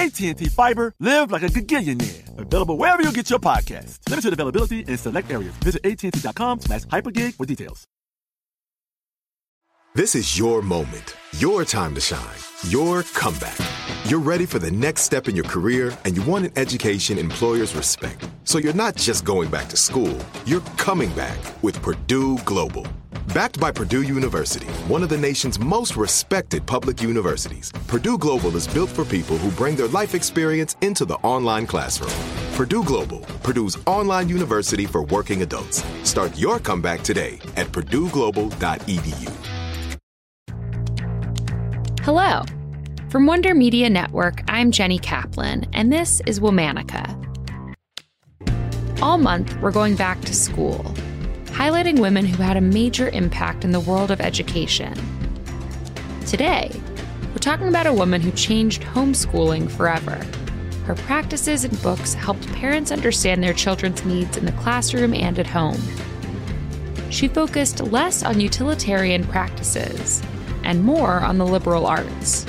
AT&T Fiber, live like a gigillionaire. Available wherever you get your podcast. Limited availability in select areas. Visit AT&T.com slash hypergig for details. This is your moment, your time to shine, your comeback. You're ready for the next step in your career and you want an education employers respect. So you're not just going back to school, you're coming back with Purdue Global. Backed by Purdue University, one of the nation's most respected public universities, Purdue Global is built for people who bring their life experience into the online classroom. Purdue Global, Purdue's online university for working adults. Start your comeback today at purdueglobal.edu. Hello. From Wonder Media Network, I'm Jenny Kaplan, and this is Womanica. All month, we're going back to school, highlighting women who had a major impact in the world of education. Today, we're talking about a woman who changed homeschooling forever. Her practices and books helped parents understand their children's needs in the classroom and at home. She focused less on utilitarian practices and more on the liberal arts.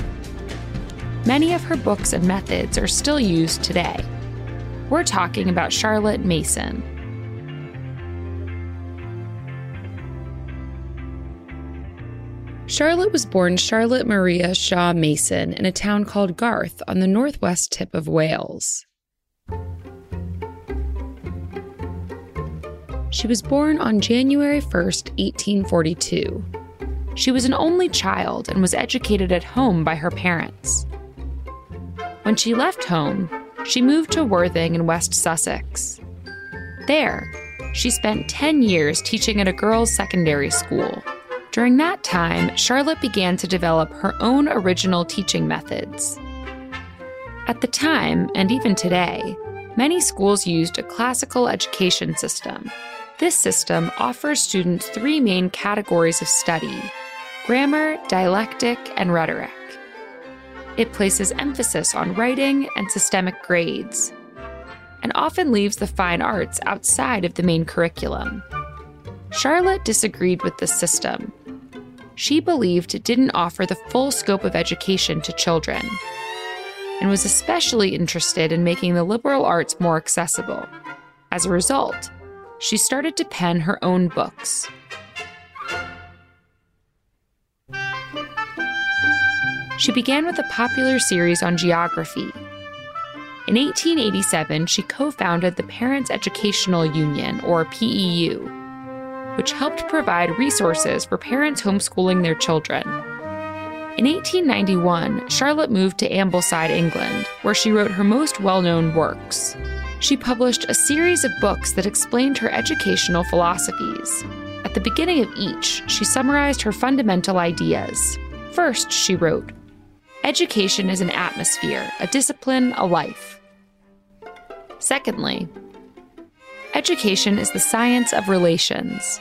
Many of her books and methods are still used today. We're talking about Charlotte Mason. Charlotte was born Charlotte Maria Shaw Mason in a town called Garth on the northwest tip of Wales. She was born on January 1st, 1842. She was an only child and was educated at home by her parents. When she left home, she moved to Worthing in West Sussex. There, she spent 10 years teaching at a girls' secondary school. During that time, Charlotte began to develop her own original teaching methods. At the time, and even today, many schools used a classical education system. This system offers students three main categories of study grammar, dialectic, and rhetoric. It places emphasis on writing and systemic grades, and often leaves the fine arts outside of the main curriculum. Charlotte disagreed with this system. She believed didn't offer the full scope of education to children, and was especially interested in making the liberal arts more accessible. As a result, she started to pen her own books, She began with a popular series on geography. In 1887, she co founded the Parents Educational Union, or PEU, which helped provide resources for parents homeschooling their children. In 1891, Charlotte moved to Ambleside, England, where she wrote her most well known works. She published a series of books that explained her educational philosophies. At the beginning of each, she summarized her fundamental ideas. First, she wrote, Education is an atmosphere, a discipline, a life. Secondly, education is the science of relations.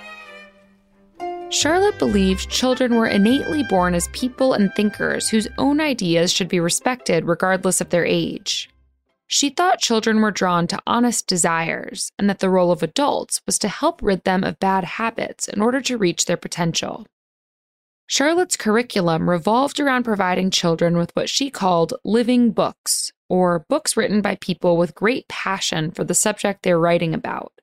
Charlotte believed children were innately born as people and thinkers whose own ideas should be respected regardless of their age. She thought children were drawn to honest desires, and that the role of adults was to help rid them of bad habits in order to reach their potential. Charlotte's curriculum revolved around providing children with what she called living books, or books written by people with great passion for the subject they're writing about.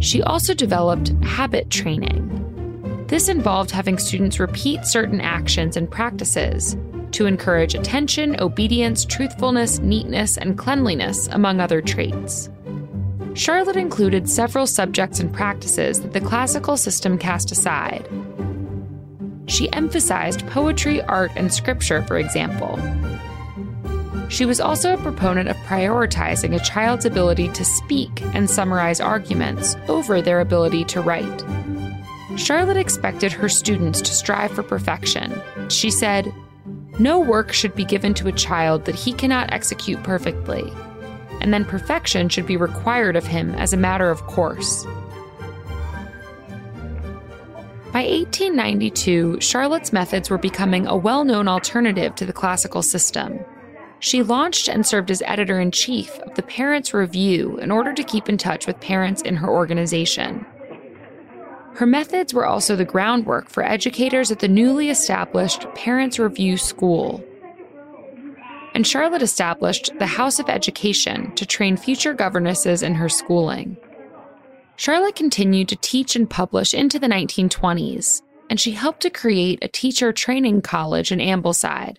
She also developed habit training. This involved having students repeat certain actions and practices to encourage attention, obedience, truthfulness, neatness, and cleanliness, among other traits. Charlotte included several subjects and practices that the classical system cast aside. She emphasized poetry, art, and scripture, for example. She was also a proponent of prioritizing a child's ability to speak and summarize arguments over their ability to write. Charlotte expected her students to strive for perfection. She said, No work should be given to a child that he cannot execute perfectly, and then perfection should be required of him as a matter of course. By 1892, Charlotte's methods were becoming a well known alternative to the classical system. She launched and served as editor in chief of the Parents' Review in order to keep in touch with parents in her organization. Her methods were also the groundwork for educators at the newly established Parents' Review School. And Charlotte established the House of Education to train future governesses in her schooling. Charlotte continued to teach and publish into the 1920s, and she helped to create a teacher training college in Ambleside.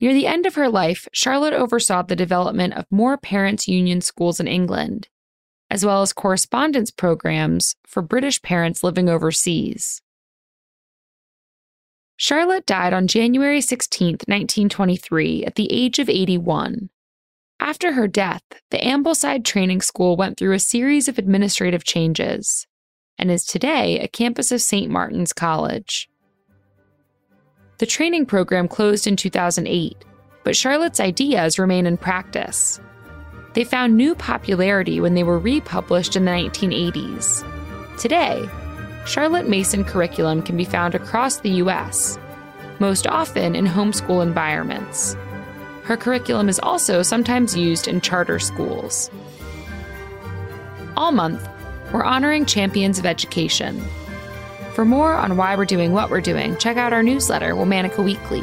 Near the end of her life, Charlotte oversaw the development of more parents' union schools in England, as well as correspondence programs for British parents living overseas. Charlotte died on January 16, 1923, at the age of 81. After her death, the Ambleside Training School went through a series of administrative changes and is today a campus of St. Martin's College. The training program closed in 2008, but Charlotte's ideas remain in practice. They found new popularity when they were republished in the 1980s. Today, Charlotte Mason curriculum can be found across the U.S., most often in homeschool environments. Her curriculum is also sometimes used in charter schools. All month, we're honoring champions of education. For more on why we're doing what we're doing, check out our newsletter, Womanica Weekly.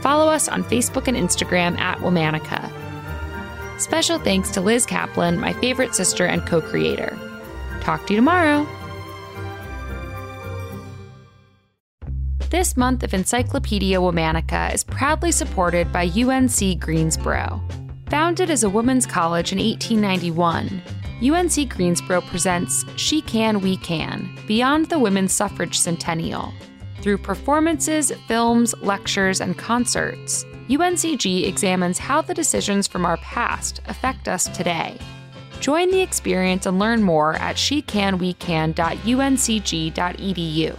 Follow us on Facebook and Instagram at Womanica. Special thanks to Liz Kaplan, my favorite sister and co creator. Talk to you tomorrow. This month of Encyclopedia Womanica is proudly supported by UNC Greensboro. Founded as a women's college in 1891, UNC Greensboro presents She Can, We Can Beyond the Women's Suffrage Centennial. Through performances, films, lectures, and concerts, UNCG examines how the decisions from our past affect us today. Join the experience and learn more at shecanwecan.uncg.edu.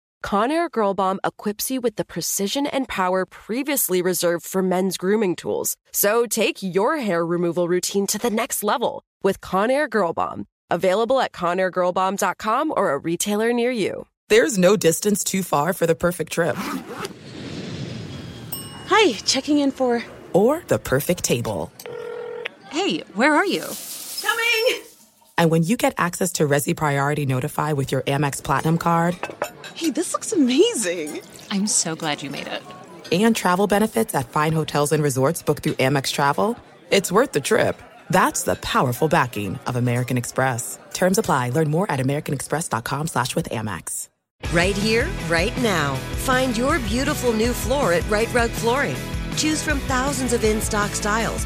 Conair Girl Bomb equips you with the precision and power previously reserved for men's grooming tools. So take your hair removal routine to the next level with Conair Girl Bomb. Available at ConairGirlBomb.com or a retailer near you. There's no distance too far for the perfect trip. Hi, checking in for. Or the perfect table. Hey, where are you? Coming! And when you get access to Resy Priority Notify with your Amex Platinum card. Hey, this looks amazing! I'm so glad you made it. And travel benefits at fine hotels and resorts booked through Amex Travel. It's worth the trip. That's the powerful backing of American Express. Terms apply. Learn more at americanexpress.com slash with Amex. Right here, right now. Find your beautiful new floor at Rite Rug Flooring. Choose from thousands of in-stock styles,